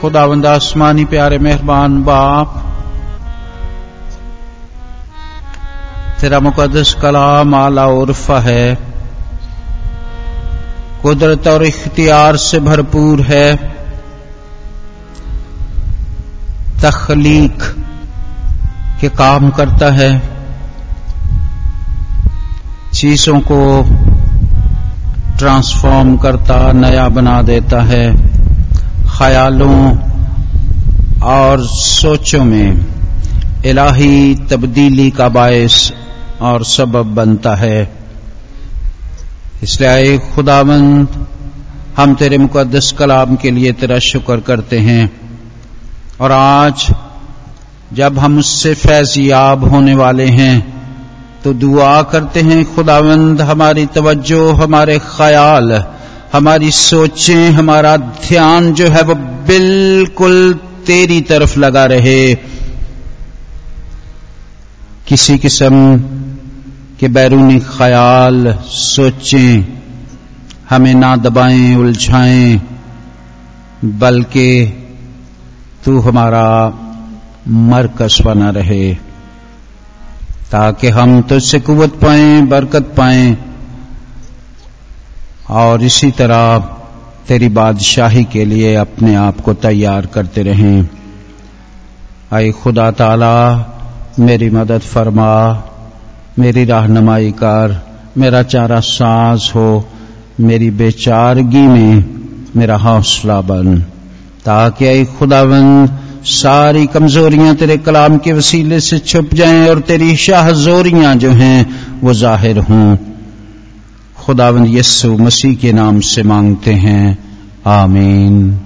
खुदावंद आसमानी प्यारे मेहरबान बाप। तेरा मुकदस कलाम आला उर्फा है। कुदरत और इख्तियार से भरपूर है। तखलीक के काम करता है। चीज़ों को ट्रांसफॉर्म करता, नया बना देता है। ख्यालों और सोचों में इलाही तब्दीली का बायस और सबब बनता है। इसलिए खुदावंद, हम तेरे मुकदस कलाम के लिए तेरा शुक्र करते हैं। और आज, जब हम उससे फैजियाब होने वाले हैं तो दुआ करते हैं खुदावंद, हमारी तवज्जो, हमारे ख्याल हमारी सोचें, हमारा ध्यान जो है वो बिल्कुल तेरी तरफ़ लगा रहे। किसी किस्म के बैरूनी ख्याल सोचें, हमें ना दबाएँ, उलझाएँ, बल्कि तू हमारा मरकस बना रहे, ताकि हम तुझसे कुवत पाएँ, बरकत पाएँ। और इसी तरह तेरी बादशाही के लिए अपने आप को तैयार करते रहें। आए खुदा ताला, मेरी मदद फरमा, मेरी रहनुमाई कर, मेरा चारा साज हो, मेरी बेचारगी में मेरा हौसला बन, ताकि आई खुदावंद, सारी कमजोरियाँ तेरे कलाम के वसीले से छुप जाएँ और तेरी शाहजोरियाँ जो हैं, वो ज़ाहिर हों। खुदावंद यस्सु मसीह के नाम से मांगते हैं। आमीन।